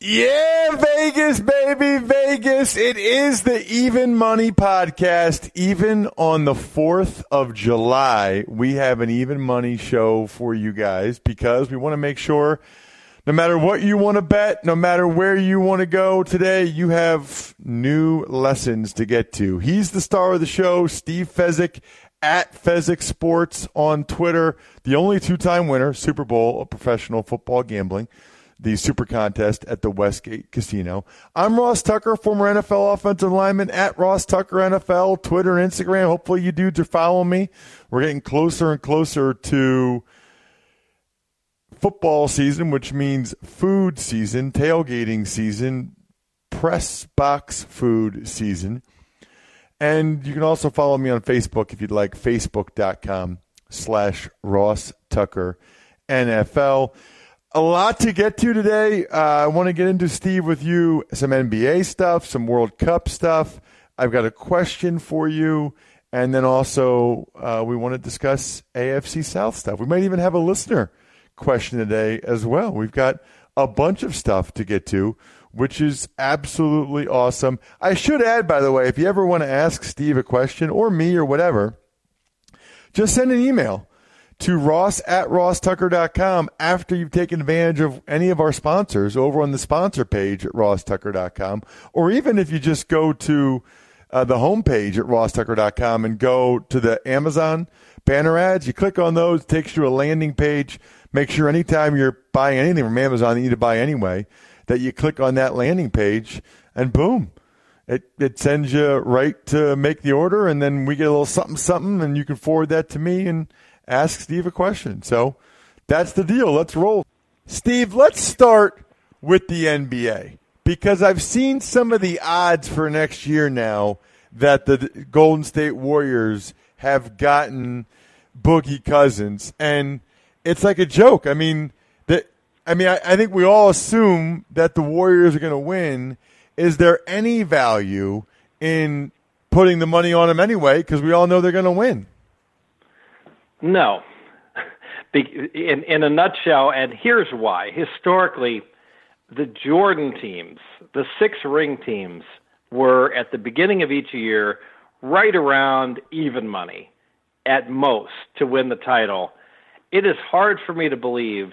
Yeah, Vegas, baby, Vegas. It is the Even Money Podcast. Even on the 4th of July, we have an Even Money show for you guys because we want to make sure no matter what you want to bet, no matter where you want to go today, you have new lessons to get to. He's the star of the show, Steve Fezzik at Fezzik Sports on Twitter, the only two time winner, Super Bowl of professional football gambling the Super Contest at the Westgate Casino. I'm Ross Tucker, former NFL offensive lineman at Ross Tucker NFL, Twitter and Instagram. Hopefully you do to follow me. We're getting closer and closer to football season, which means food season, tailgating season, press box food season. And you can also follow me on Facebook if you'd like, facebook.com slash Ross Tucker NFL a lot to get to today. Uh, I want to get into Steve with you some NBA stuff, some World Cup stuff. I've got a question for you, and then also uh, we want to discuss AFC South stuff. We might even have a listener question today as well. We've got a bunch of stuff to get to, which is absolutely awesome. I should add, by the way, if you ever want to ask Steve a question or me or whatever, just send an email to ross at rosstucker.com after you've taken advantage of any of our sponsors over on the sponsor page at rosstucker.com. Or even if you just go to uh, the homepage at rosstucker.com and go to the Amazon banner ads, you click on those, it takes you to a landing page. Make sure anytime you're buying anything from Amazon that you need to buy anyway, that you click on that landing page and boom. It, it sends you right to make the order, and then we get a little something, something, and you can forward that to me, and ask Steve a question. So that's the deal. Let's roll. Steve, let's start with the NBA because I've seen some of the odds for next year now that the Golden State Warriors have gotten Boogie Cousins, and it's like a joke. I mean, that I mean, I, I think we all assume that the Warriors are going to win. Is there any value in putting the money on them anyway? Because we all know they're going to win. No. In, in a nutshell, and here's why. Historically, the Jordan teams, the six ring teams, were at the beginning of each year right around even money at most to win the title. It is hard for me to believe,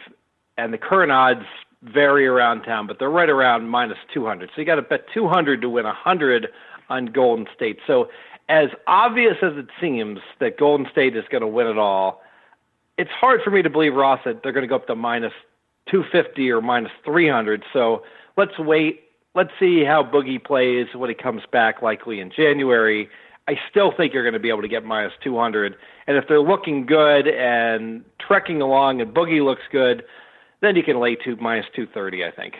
and the current odds vary around town, but they're right around minus 200. So you got to bet 200 to win 100 on Golden State. So as obvious as it seems that Golden State is going to win it all, it's hard for me to believe, Ross, that they're going to go up to minus 250 or minus 300. So let's wait. Let's see how Boogie plays when he comes back, likely in January. I still think you're going to be able to get minus 200. And if they're looking good and trekking along and Boogie looks good, then you can lay to minus 230, I think.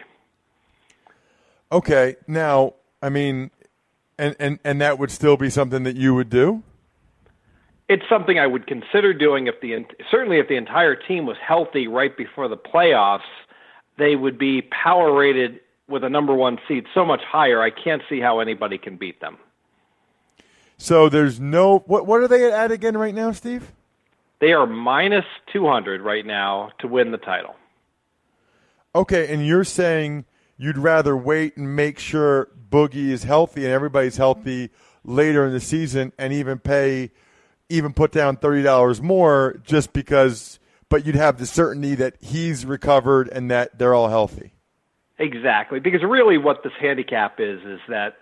Okay. Now, I mean, and, and, and that would still be something that you would do? It's something I would consider doing if the certainly if the entire team was healthy right before the playoffs, they would be power rated with a number one seed so much higher. I can't see how anybody can beat them. So there's no what what are they at again right now, Steve? They are minus 200 right now to win the title. Okay, and you're saying you'd rather wait and make sure Boogie is healthy and everybody's healthy later in the season and even pay even put down $30 more just because but you'd have the certainty that he's recovered and that they're all healthy. Exactly, because really what this handicap is is that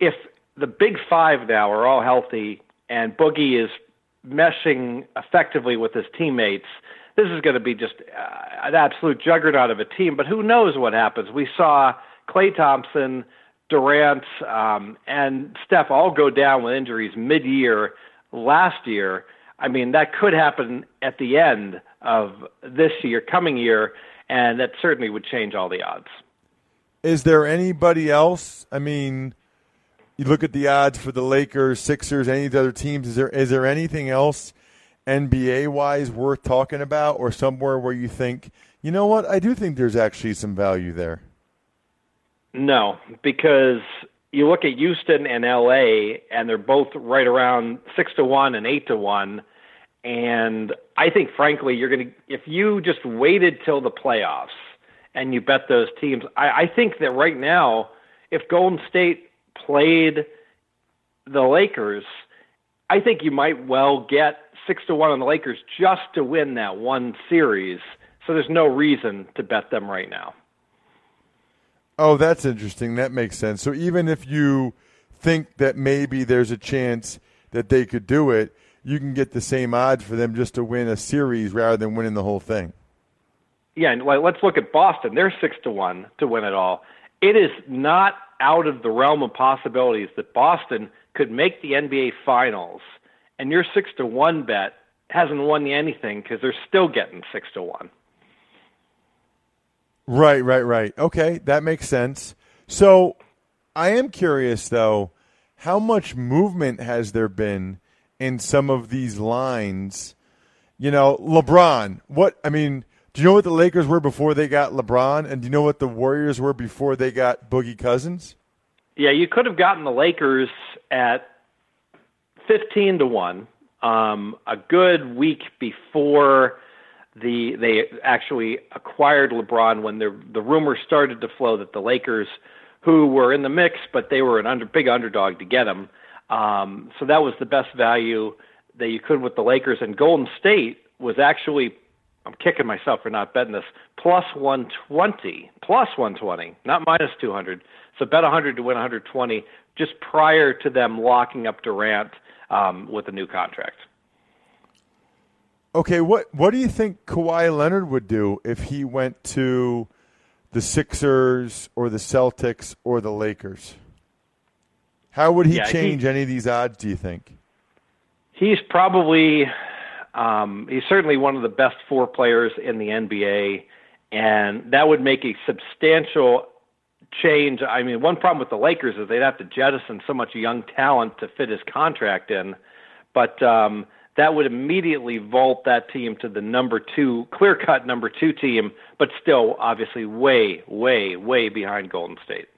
if the big 5 now are all healthy and Boogie is meshing effectively with his teammates, this is going to be just uh, an absolute juggernaut of a team. But who knows what happens? We saw Klay Thompson, Durant, um, and Steph all go down with injuries mid-year last year. I mean, that could happen at the end of this year, coming year, and that certainly would change all the odds. Is there anybody else? I mean, you look at the odds for the Lakers, Sixers, any of the other teams. Is there is there anything else NBA wise worth talking about, or somewhere where you think, you know what, I do think there's actually some value there? No, because you look at Houston and LA, and they're both right around six to one and eight to one. And I think, frankly, you're going to if you just waited till the playoffs and you bet those teams. I, I think that right now, if Golden State played the Lakers, I think you might well get six to one on the Lakers just to win that one series. So there's no reason to bet them right now. Oh, that's interesting. That makes sense. So even if you think that maybe there's a chance that they could do it, you can get the same odds for them just to win a series rather than winning the whole thing. Yeah, and let's look at Boston. They're six to one to win it all. It is not out of the realm of possibilities that Boston could make the NBA Finals, and your six to one bet hasn't won you anything because they're still getting six to one. Right, right, right. Okay, that makes sense. So I am curious though, how much movement has there been in some of these lines? You know, LeBron. What I mean, do you know what the Lakers were before they got LeBron, and do you know what the Warriors were before they got Boogie Cousins? Yeah, you could have gotten the Lakers at fifteen to one, um, a good week before the they actually acquired LeBron when the the rumors started to flow that the Lakers, who were in the mix, but they were an under big underdog to get him. Um, so that was the best value that you could with the Lakers. And Golden State was actually, I'm kicking myself for not betting this, plus 120, plus 120, not minus 200. So bet 100 to win 120 just prior to them locking up Durant um, with a new contract. Okay, what what do you think Kawhi Leonard would do if he went to the Sixers or the Celtics or the Lakers? How would he yeah, change he, any of these odds? Do you think? He's probably um, he's certainly one of the best four players in the NBA, and that would make a substantial change. I mean, one problem with the Lakers is they'd have to jettison so much young talent to fit his contract in, but um, that would immediately vault that team to the number two, clear cut number two team, but still obviously way, way, way behind Golden State.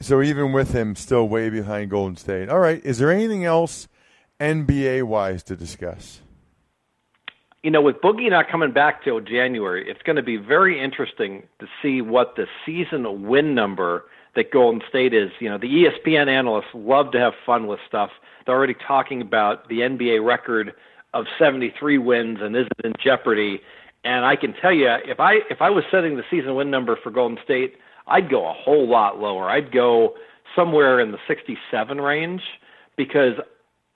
So even with him, still way behind Golden State. All right. Is there anything else NBA wise to discuss? You know, with Boogie not coming back till January, it's going to be very interesting to see what the season win number that Golden State is. You know, the ESPN analysts love to have fun with stuff they're already talking about the NBA record of 73 wins and is it in jeopardy? And I can tell you, if I if I was setting the season win number for Golden State, I'd go a whole lot lower. I'd go somewhere in the 67 range because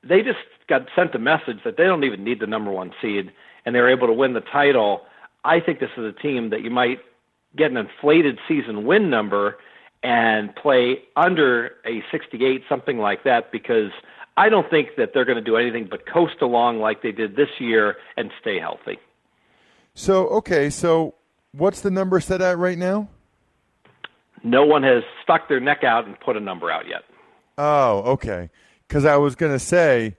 they just got sent a message that they don't even need the number one seed and they're able to win the title. I think this is a team that you might get an inflated season win number and play under a 68, something like that, because I don't think that they're going to do anything but coast along like they did this year and stay healthy. So, okay, so what's the number set at right now? No one has stuck their neck out and put a number out yet. Oh, okay. Because I was going to say,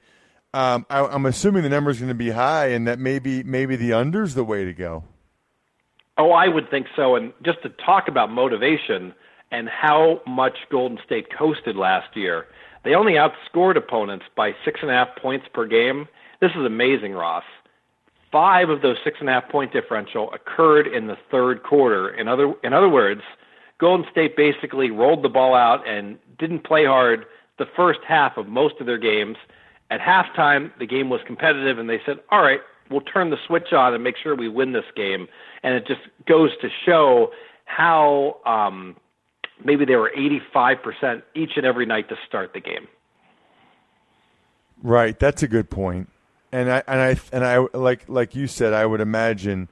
um, I, am assuming the number is going to be high, and that maybe maybe the under's the way to go. Oh, I would think so. And just to talk about motivation and how much Golden State coasted last year, They only outscored opponents by six and a half points per game. This is amazing, Ross. Five of those six and a half point differential occurred in the third quarter. In other in other words, Golden State basically rolled the ball out and didn't play hard the first half of most of their games. At halftime, the game was competitive, and they said, "All right, we'll turn the switch on and make sure we win this game." And it just goes to show how um, maybe they were 85% each and every night to start the game. Right, that's a good point. And I and I and I like like you said, I would imagine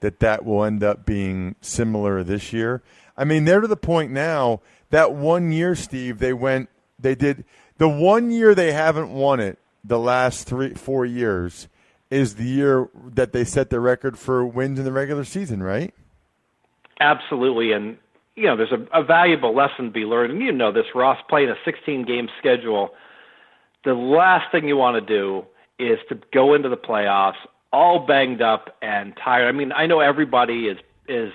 that that will end up being similar this year. I mean, they're to the point now that one year, Steve, they went, they did the one year they haven't won it. The last three, four years is the year that they set the record for wins in the regular season, right? Absolutely, and you know, there's a, a valuable lesson to be learned, and you know this, Ross, playing a 16 game schedule. The last thing you want to do is to go into the playoffs all banged up and tired. I mean, I know everybody is is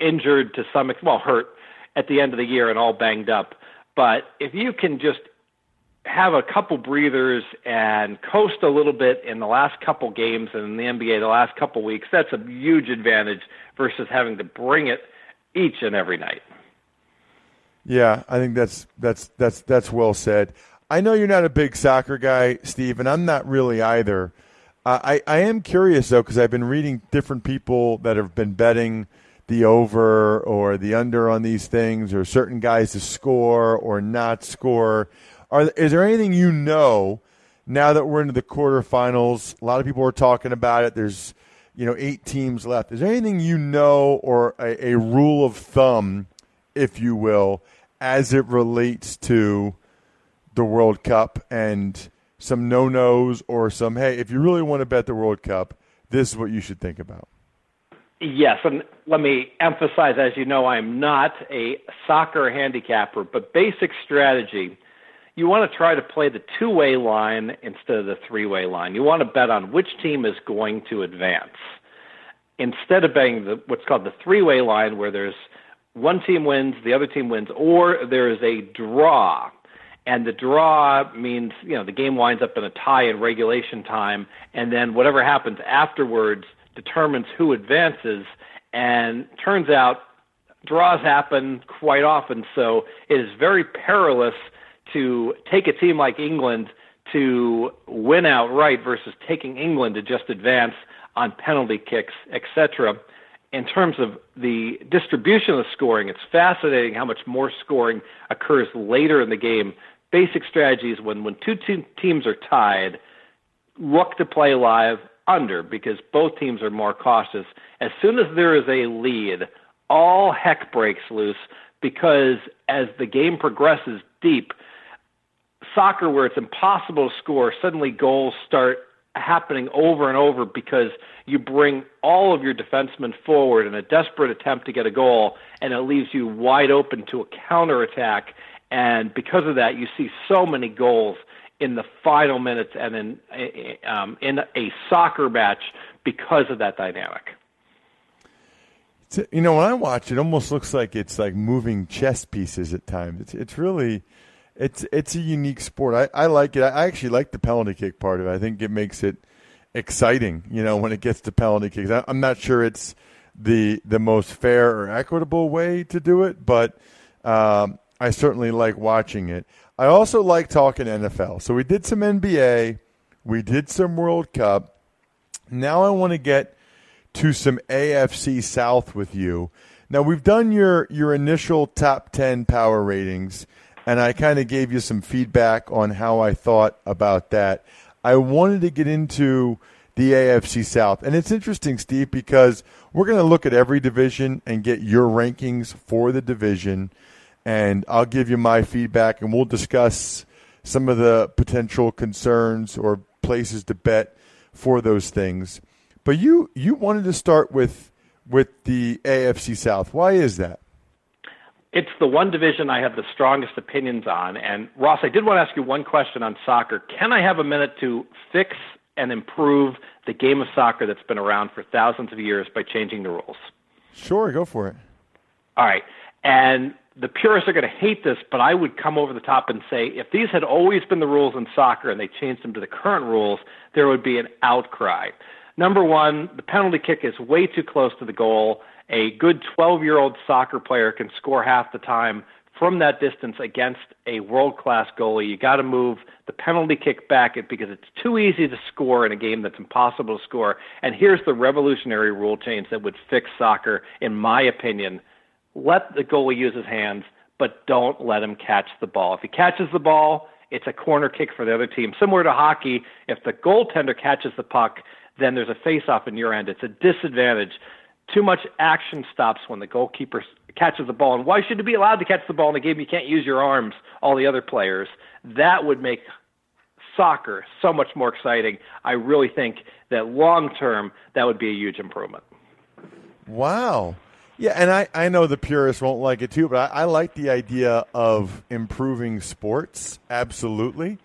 injured to some extent, well, hurt at the end of the year and all banged up. But if you can just have a couple breathers and coast a little bit in the last couple games and in the NBA the last couple weeks, that's a huge advantage versus having to bring it each and every night. Yeah, I think that's that's that's that's well said. I know you're not a big soccer guy, Steve, and I'm not really either. I I am curious though because I've been reading different people that have been betting the over or the under on these things, or certain guys to score or not score. Are is there anything you know now that we're into the quarterfinals? A lot of people are talking about it. There's you know eight teams left. Is there anything you know or a, a rule of thumb, if you will, as it relates to the World Cup and some no nos or some hey, if you really want to bet the World Cup, this is what you should think about. Yes, and let me emphasize, as you know, I'm not a soccer handicapper, but basic strategy you want to try to play the two way line instead of the three way line. You want to bet on which team is going to advance instead of betting the, what's called the three way line, where there's one team wins, the other team wins, or there is a draw. And the draw means, you know, the game winds up in a tie in regulation time, and then whatever happens afterwards determines who advances. And turns out draws happen quite often, so it is very perilous to take a team like England to win outright versus taking England to just advance on penalty kicks, etc. In terms of the distribution of scoring, it's fascinating how much more scoring occurs later in the game. Basic strategies when when two te- teams are tied, look to play live under because both teams are more cautious. As soon as there is a lead, all heck breaks loose because as the game progresses deep, soccer where it's impossible to score, suddenly goals start happening over and over because you bring all of your defensemen forward in a desperate attempt to get a goal, and it leaves you wide open to a counterattack. And because of that, you see so many goals in the final minutes and in um, in a soccer match because of that dynamic. You know, when I watch it, almost looks like it's like moving chess pieces at times. It's it's really it's it's a unique sport. I, I like it. I actually like the penalty kick part of it. I think it makes it exciting. You know, when it gets to penalty kicks, I, I'm not sure it's the the most fair or equitable way to do it, but um, I certainly like watching it. I also like talking NFL. So we did some NBA, we did some World Cup. Now I want to get to some AFC South with you. Now we've done your your initial top ten power ratings and I kind of gave you some feedback on how I thought about that. I wanted to get into the AFC South. And it's interesting, Steve, because we're going to look at every division and get your rankings for the division. And I'll give you my feedback, and we'll discuss some of the potential concerns or places to bet for those things. But you you wanted to start with with the AFC South. Why is that? It's the one division I have the strongest opinions on. And Ross, I did want to ask you one question on soccer. Can I have a minute to fix and improve the game of soccer that's been around for thousands of years by changing the rules? Sure, go for it. All right. And the purists are going to hate this, but I would come over the top and say if these had always been the rules in soccer and they changed them to the current rules, there would be an outcry. Number one, the penalty kick is way too close to the goal. A good 12 year old soccer player can score half the time from that distance against a world class goalie. You got to move the penalty kick back because it's too easy to score in a game that's impossible to score. And here's the revolutionary rule change that would fix soccer, in my opinion. Let the goalie use his hands, but don't let him catch the ball. If he catches the ball, it's a corner kick for the other team. Similar to hockey, if the goaltender catches the puck, then there's a face off in your end. It's a disadvantage. Too much action stops when the goalkeeper catches the ball. And why should you be allowed to catch the ball in a game you can't use your arms, all the other players? That would make soccer so much more exciting. I really think that long term, that would be a huge improvement. Wow. Yeah, and I, I know the purists won't like it too, but I, I like the idea of improving sports. Absolutely.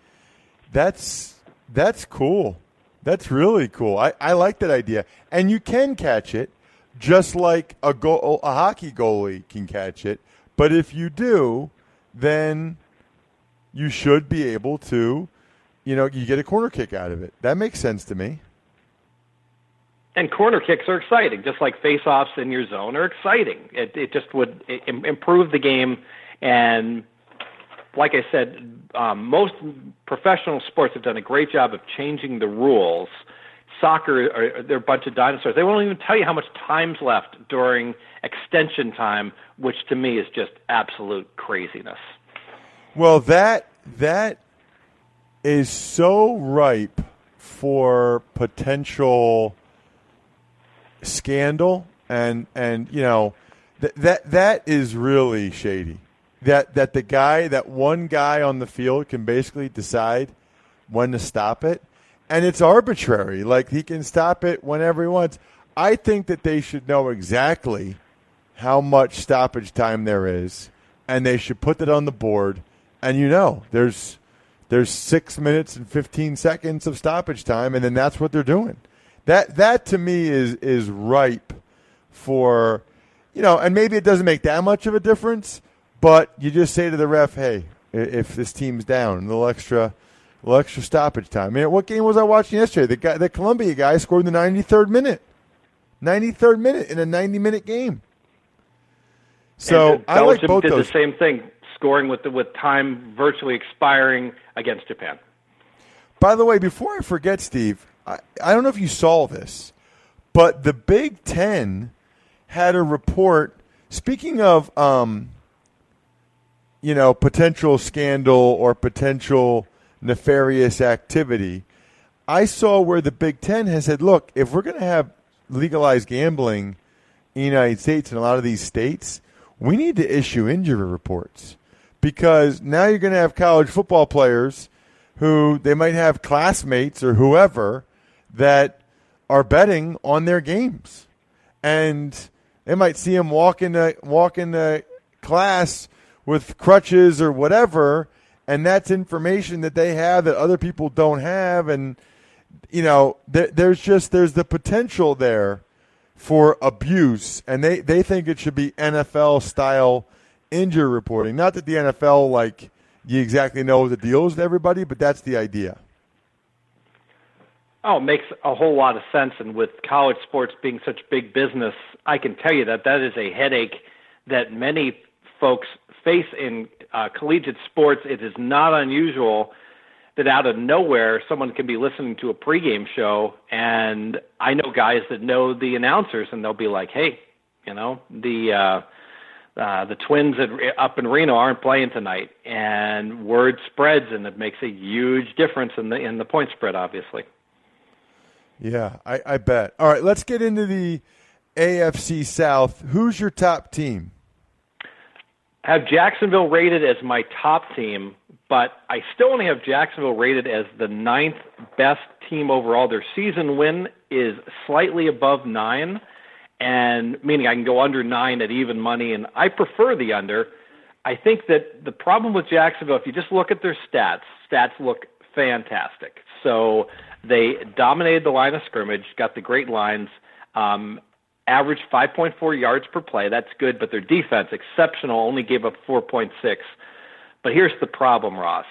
That's that's cool. That's really cool. I, I like that idea. And you can catch it just like a go- a hockey goalie can catch it. But if you do, then you should be able to, you know, you get a corner kick out of it. That makes sense to me. And corner kicks are exciting, just like face-offs in your zone are exciting. It, it just would improve the game and like I said, um, most professional sports have done a great job of changing the rules. Soccer, are, they're a bunch of dinosaurs. They won't even tell you how much time's left during extension time, which to me is just absolute craziness. Well, that that is so ripe for potential scandal, and and you know that that that is really shady that that the guy that one guy on the field can basically decide when to stop it and it's arbitrary. Like he can stop it whenever he wants. I think that they should know exactly how much stoppage time there is and they should put that on the board. And you know there's there's 6 minutes and 15 seconds of stoppage time and then that's what they're doing. That that to me is is ripe for you know and maybe it doesn't make that much of a difference but you just say to the ref, "Hey, if this team's down, a little extra, little extra stoppage time." Man, what game was I watching yesterday? The guy, the Colombia guy, scored in the 93rd minute. 93rd minute in a 90-minute game. So I like both did those. the same thing, scoring with the, with time virtually expiring against Japan. By the way, before I forget, Steve, I, I don't know if you saw this, but the Big Ten had a report. Speaking of um, you know, potential scandal or potential nefarious activity. I saw where the Big Ten has said, look, if we're going to have legalized gambling in the United States and a lot of these states, we need to issue injury reports because now you're going to have college football players who they might have classmates or whoever that are betting on their games, and they might see them walk into walk into class with crutches or whatever, and that's information that they have that other people don't have, and you know, th- there's just there's the potential there for abuse, and they they think it should be NFL style injury reporting. Not that the NFL like you exactly know the deals with everybody, but that's the idea. Oh, it makes a whole lot of sense. And with college sports being such big business, I can tell you that that is a headache that many folks face in uh, collegiate sports, it is not unusual that out of nowhere someone can be listening to a pregame show, and I know guys that know the announcers, and they'll be like, "Hey, you know the." Uh, uh, the Twins at, up in Reno aren't playing tonight, and word spreads, and it makes a huge difference in the in the point spread, obviously. Yeah, I, I bet. All right, let's get into the AFC South. Who's your top team? Have Jacksonville rated as my top team, but I still only have Jacksonville rated as the ninth best team overall. Their season win is slightly above nine, and meaning I can go under nine at even money, and I prefer the under. I think that the problem with Jacksonville, if you just look at their stats, stats look fantastic. So they dominated the line of scrimmage, got the great lines. Um, averaged 5.4 yards per play. That's good, but their defense, exceptional, only gave up 4.6. But here's the problem, Ross.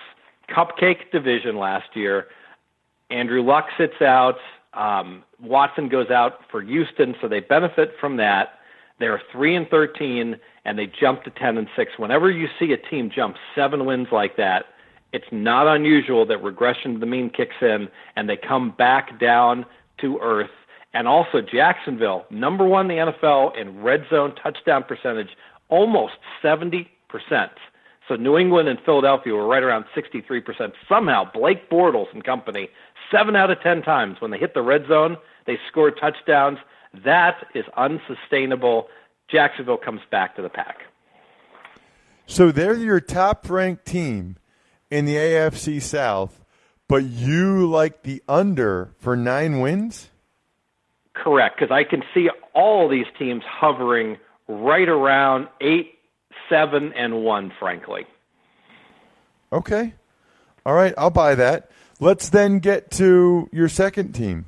Cupcake division last year. Andrew Luck sits out. Um, Watson goes out for Houston, so they benefit from that. They're three and thirteen, and they jump to ten and six. Whenever you see a team jump seven wins like that, it's not unusual that regression to the mean kicks in, and they come back down to earth. And also Jacksonville, number one in the NFL in red zone touchdown percentage, almost seventy percent. So New England and Philadelphia were right around 63%. Somehow, Blake Bortles and company, seven out of 10 times when they hit the red zone, they score touchdowns. That is unsustainable. Jacksonville comes back to the pack. So they're your top ranked team in the AFC South, but you like the under for nine wins? Correct, because I can see all these teams hovering right around eight, seven, and one, frankly. Okay. All right, I'll buy that. Let's then get to your second team.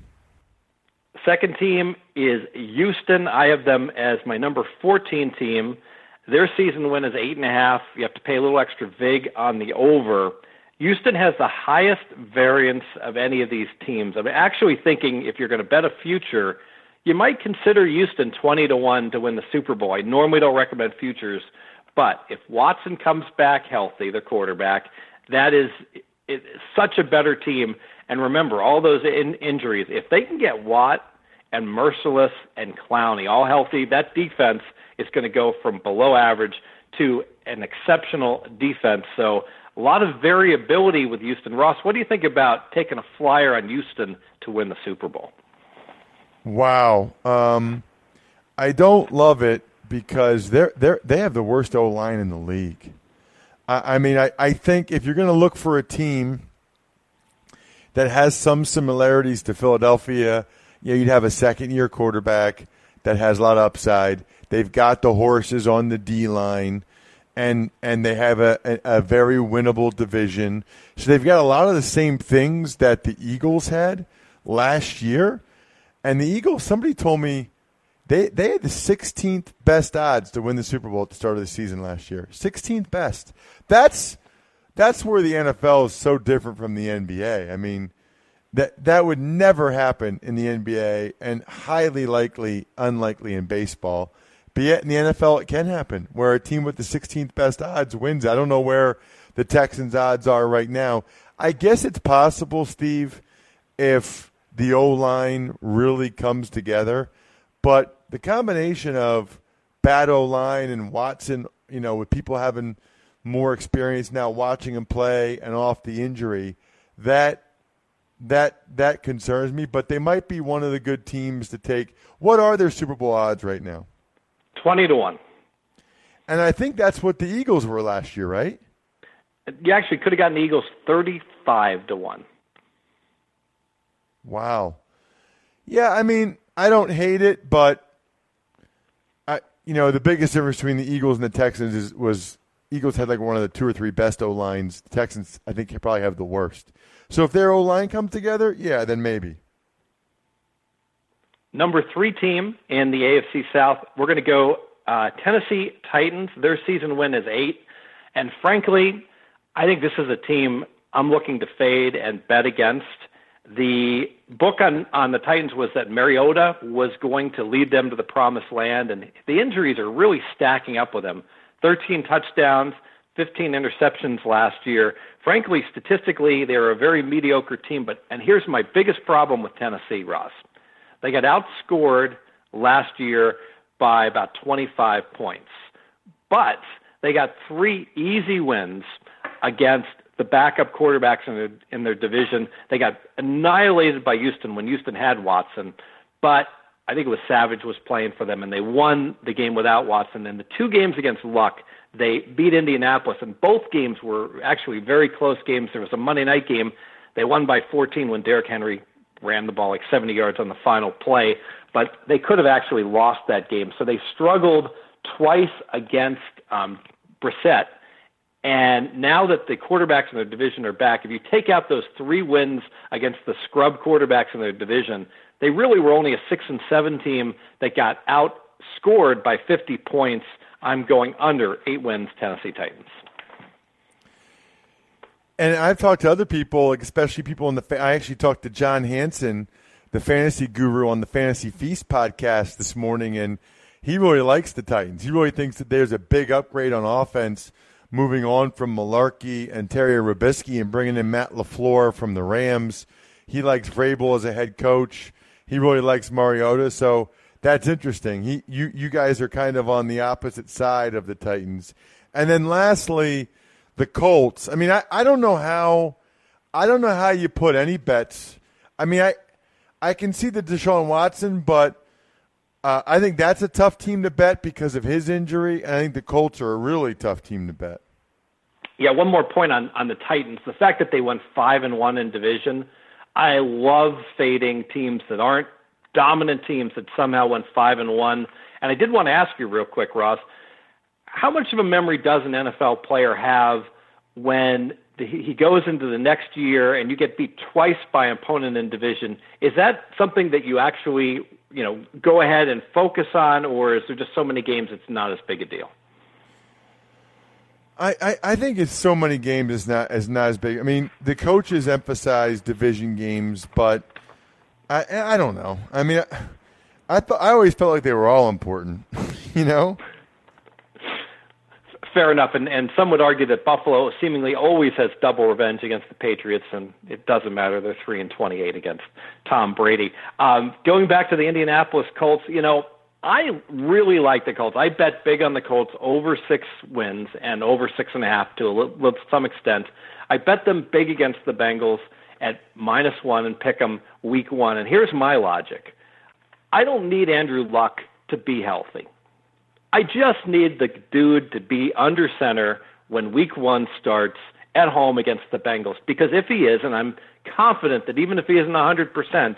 Second team is Houston. I have them as my number 14 team. Their season win is eight and a half. You have to pay a little extra vig on the over. Houston has the highest variance of any of these teams. I'm actually thinking if you're going to bet a future, you might consider Houston 20 to 1 to win the Super Bowl. I normally don't recommend futures, but if Watson comes back healthy, the quarterback, that is it, such a better team. And remember, all those in, injuries, if they can get Watt and Mercilus and Clowney all healthy, that defense is going to go from below average to an exceptional defense. So a lot of variability with Houston. Ross, what do you think about taking a flyer on Houston to win the Super Bowl? Wow. Um, I don't love it because they're they're they have the worst O line in the league. I, I mean, I, I think if you're going to look for a team that has some similarities to Philadelphia, you know, you'd have a second year quarterback that has a lot of upside. They've got the horses on the D line, and and they have a, a, a very winnable division. So they've got a lot of the same things that the Eagles had last year. And the Eagles, somebody told me they they had the 16th best odds to win the Super Bowl at the start of the season last year. 16th best. That's that's where the NFL is so different from the NBA. I mean, that that would never happen in the NBA and highly likely unlikely in baseball. But yet in the NFL it can happen where a team with the 16th best odds wins. I don't know where the Texans odds are right now. I guess it's possible, Steve, if the O line really comes together. But the combination of bad O line and Watson, you know, with people having more experience now watching him play and off the injury, that that that concerns me. But they might be one of the good teams to take. What are their Super Bowl odds right now? Twenty to one. And I think that's what the Eagles were last year, right? You actually could have gotten the Eagles thirty-five to one. Wow. Yeah, I mean, I don't hate it, but I, you know, the biggest difference between the Eagles and the Texans is was Eagles had like one of the two or three best O lines. The Texans, I think, probably have the worst. So if their O line comes together, yeah, then maybe. Number three team in the AFC South, we're going to go uh, Tennessee Titans. Their season win is eight, and frankly, I think this is a team I'm looking to fade and bet against. The book on, on the Titans was that Mariota was going to lead them to the promised land, and the injuries are really stacking up with him. 13 touchdowns, 15 interceptions last year. Frankly, statistically, they're a very mediocre team. But and here's my biggest problem with Tennessee, Ross. They got outscored last year by about 25 points, but they got three easy wins against the backup quarterbacks in their in their division. They got annihilated by Houston when Houston had Watson, but I think it was Savage was playing for them, and they won the game without Watson. And the two games against Luck, they beat Indianapolis, and both games were actually very close games. There was a Monday night game. They won by 14 when Derrick Henry ran the ball like 70 yards on the final play, but they could have actually lost that game. So they struggled twice against um, Brissett And now that the quarterbacks in their division are back, if you take out those three wins against the scrub quarterbacks in their division, they really were only a six and seven team that got outscored by 50 points. I'm going under eight wins, Tennessee Titans. And I've talked to other people, especially people in the. Fa- I actually talked to John Hansen, the fantasy guru, on the Fantasy Feast podcast this morning, and he really likes the Titans. He really thinks that there's a big upgrade on offense moving on from Mularkey and Terry Robiskie and bringing in Matt LaFleur from the Rams. He likes Vrabel as a head coach. He really likes Mariota, so that's interesting. He, you, you guys are kind of on the opposite side of the Titans. And then lastly, the Colts. I mean, I, I don't know how, I don't know how you put any bets. I mean, I, I can see the Deshaun Watson, but uh, I think that's a tough team to bet because of his injury. I think the Colts are a really tough team to bet. Yeah, one more point on on the Titans. The fact that they went five and one in division. I love fading teams that aren't dominant teams that somehow went five and one. And I did want to ask you real quick, Ross, how much of a memory does an NFL player have when he goes into the next year and you get beat twice by an opponent in division? Is that something that you actually you know go ahead and focus on, or is there just so many games it's not as big a deal? I, I, I think it's so many games is not as not as big. I mean, the coaches emphasize division games, but I I don't know. I mean, I, I thought I always felt like they were all important. you know. Fair enough, and and some would argue that Buffalo seemingly always has double revenge against the Patriots, and it doesn't matter. They're three and twenty-eight against Tom Brady. Um, going back to the Indianapolis Colts, you know, I really like the Colts. I bet big on the Colts over six wins and over six and a half to a some extent. I bet them big against the Bengals at minus one and pick them week one. And here's my logic I don't need Andrew Luck to be healthy. I just need the dude to be under center when week one starts at home against the Bengals. Because if he is, and I'm confident that even if he isn't 100%,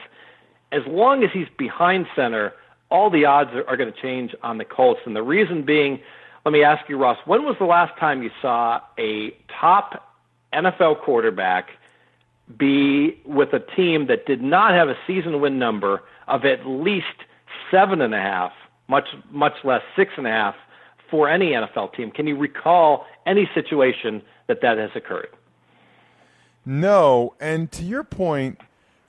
as long as he's behind center, all the odds are, are going to change on the Colts. And the reason being, let me ask you, Ross, when was the last time you saw a top NFL quarterback be with a team that did not have a season win number of at least seven and a half, much much less six and a half for any NFL team. Can you recall any situation that that has occurred? No, and to your point,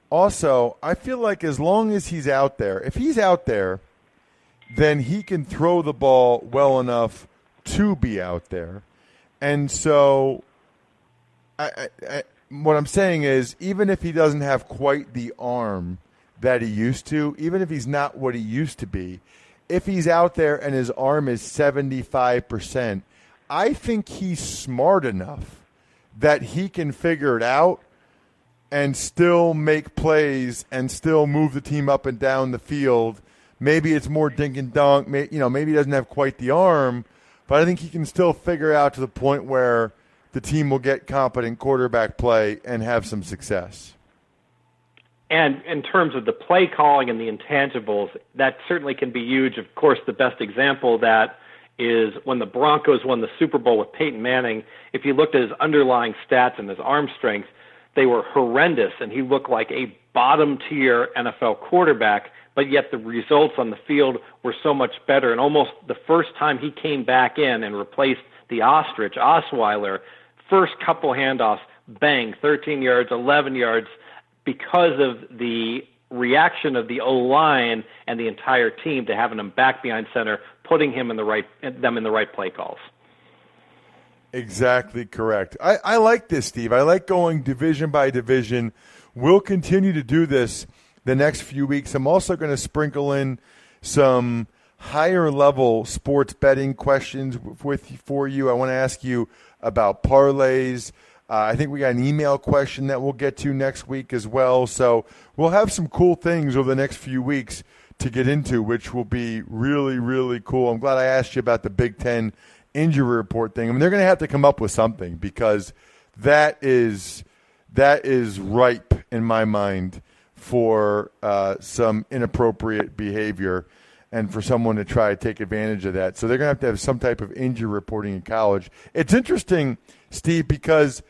also, I feel like as long as he's out there, if he's out there, then he can throw the ball well enough to be out there. And so, I, I, what I'm saying is, even if he doesn't have quite the arm that he used to, even if he's not what he used to be, if he's out there and his arm is 75%, I think he's smart enough that he can figure it out and still make plays and still move the team up and down the field. Maybe it's more dink and dunk. You know, maybe he doesn't have quite the arm, but I think he can still figure out to the point where the team will get competent quarterback play and have some success. And in terms of the play calling and the intangibles, that certainly can be huge. Of course, the best example that is when the Broncos won the Super Bowl with Peyton Manning. If you looked at his underlying stats and his arm strength, they were horrendous, and he looked like a bottom tier NFL quarterback. But yet the results on the field were so much better. And almost the first time he came back in and replaced the ostrich, Osweiler, first couple handoffs, bang, 13 yards, 11 yards, because of the reaction of the O line and the entire team to having him back behind center, putting him in the right them in the right play calls. Exactly correct. I, I like this, Steve. I like going division by division. We'll continue to do this the next few weeks. I'm also going to sprinkle in some higher level sports betting questions with for you. I want to ask you about parlays. Uh, I think we got an email question that we'll get to next week as well. So we'll have some cool things over the next few weeks to get into, which will be really, really cool. I'm glad I asked you about the Big Ten injury report thing. I mean, they're going to have to come up with something because that is that is ripe in my mind for uh, some inappropriate behavior. and for someone to try to take advantage of that. So they're going to have to have some type of injury reporting in college. It's interesting, Steve, because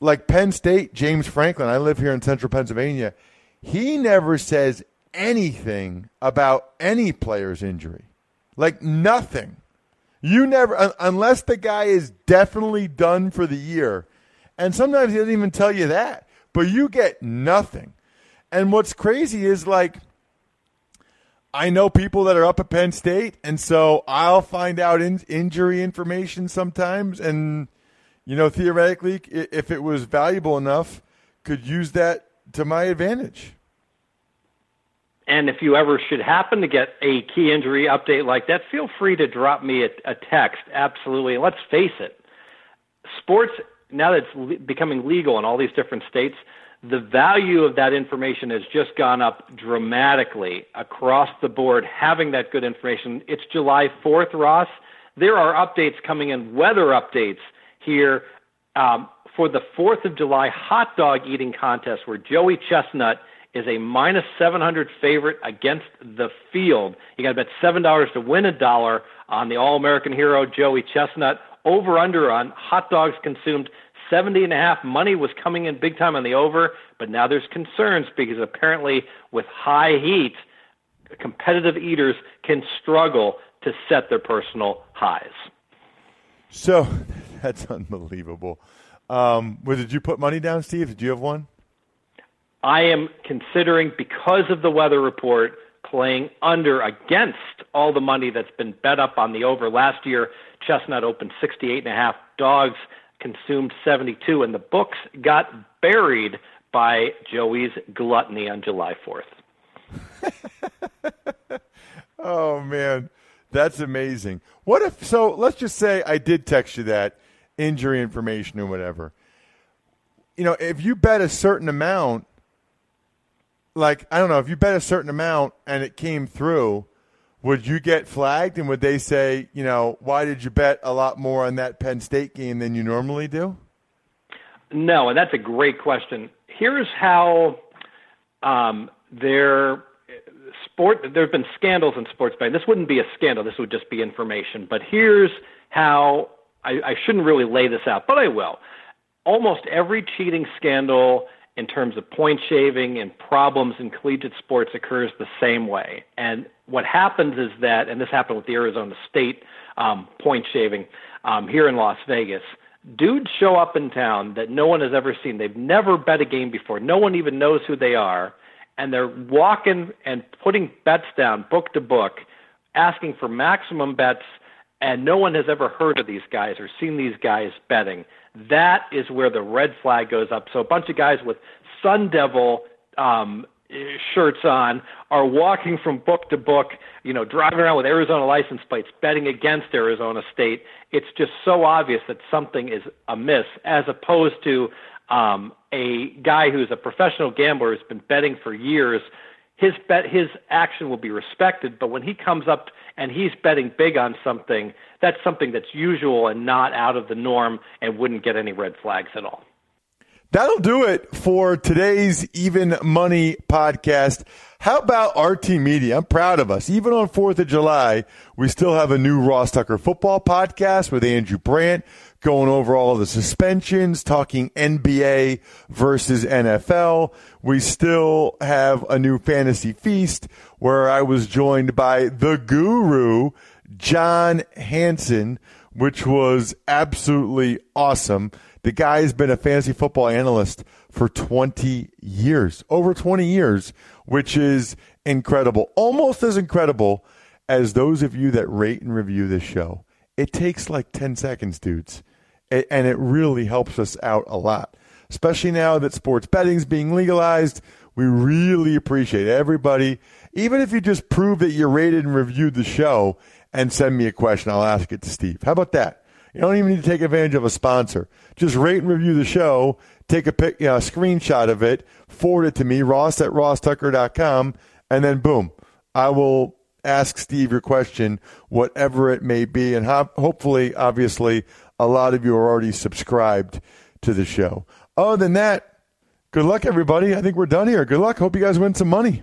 like Penn State, James Franklin, I live here in central Pennsylvania, he never says anything about any player's injury. Like nothing. You never, unless the guy is definitely done for the year. And sometimes he doesn't even tell you that, but you get nothing. And what's crazy is like, I know people that are up at Penn State, and so I'll find out in, injury information sometimes, and you know, theoretically, if it was valuable enough, could use that to my advantage. And if you ever should happen to get a key injury update like that, feel free to drop me a, a text. Absolutely. And let's face it, sports now that it's becoming legal in all these different states the value of that information has just gone up dramatically across the board, having that good information. It's July 4th, Ross. There are updates coming in, weather updates here um, for the 4th of July hot dog eating contest where Joey Chestnut is a minus 700 favorite against the field. You got to bet $7 to win a dollar on the All American hero Joey Chestnut. Over under on hot dogs consumed 70 and a half money was coming in big time on the over, but now there's concerns because apparently with high heat, competitive eaters can struggle to set their personal highs. So that's unbelievable. Um, well, did you put money down, Steve? Did you have one? I am considering, because of the weather report, playing under against all the money that's been bet up on the over. Last year, Chestnut opened 68 and a half dogs consumed 72, and the books got buried by Joey's gluttony on July 4th. oh, man. That's amazing. What if, so let's just say I did text you that injury information or whatever. You know, if you bet a certain amount, like, I don't know, if you bet a certain amount and it came through, would you get flagged and would they say, you know, why did you bet a lot more on that Penn State game than you normally do? No, and that's a great question. Here's how um, there sport there have been scandals in sports betting. This wouldn't be a scandal. This would just be information. But here's how I, I shouldn't really lay this out, but I will. Almost every cheating scandal in terms of point shaving and problems in collegiate sports occurs the same way. And what happens is that, and this happened with the Arizona State um, point shaving um, here in Las Vegas. Dudes show up in town that no one has ever seen. They've never bet a game before. No one even knows who they are. And they're walking and putting bets down, book to book, asking for maximum bets. And no one has ever heard of these guys or seen these guys betting that is where the red flag goes up. So a bunch of guys with Sun Devil um, shirts on are walking from book to book, you know, driving around with Arizona license plates, betting against Arizona State. It's just so obvious that something is amiss, as opposed to um, a guy who's a professional gambler who's been betting for years. His bet, his action will be respected, but when he comes up and he's betting big on something, that's something that's usual and not out of the norm and wouldn't get any red flags at all. That'll do it for today's Even Money podcast. How about RT Media? I'm proud of us. Even on 4th of July, we still have a new Ross Tucker football podcast with Andrew Brandt going over all of the suspensions, talking NBA versus NFL. We still have a new fantasy feast where I was joined by the guru, John Hansen, which was absolutely awesome. The guy has been a fantasy football analyst for 20 years, over 20 years, which is incredible. Almost as incredible as those of you that rate and review this show. It takes like 10 seconds, dudes. And it really helps us out a lot, especially now that sports betting is being legalized. We really appreciate everybody. Even if you just prove that you rated and reviewed the show, and send me a question. I'll ask it to Steve. How about that? You don't even need to take advantage of a sponsor. Just rate and review the show. Take a, pic, you know, a screenshot of it, forward it to me, ross at rosstucker.com, and then boom, I will ask Steve your question, whatever it may be. And ho- hopefully, obviously, a lot of you are already subscribed to the show. Other than that, good luck, everybody. I think we're done here. Good luck. Hope you guys win some money.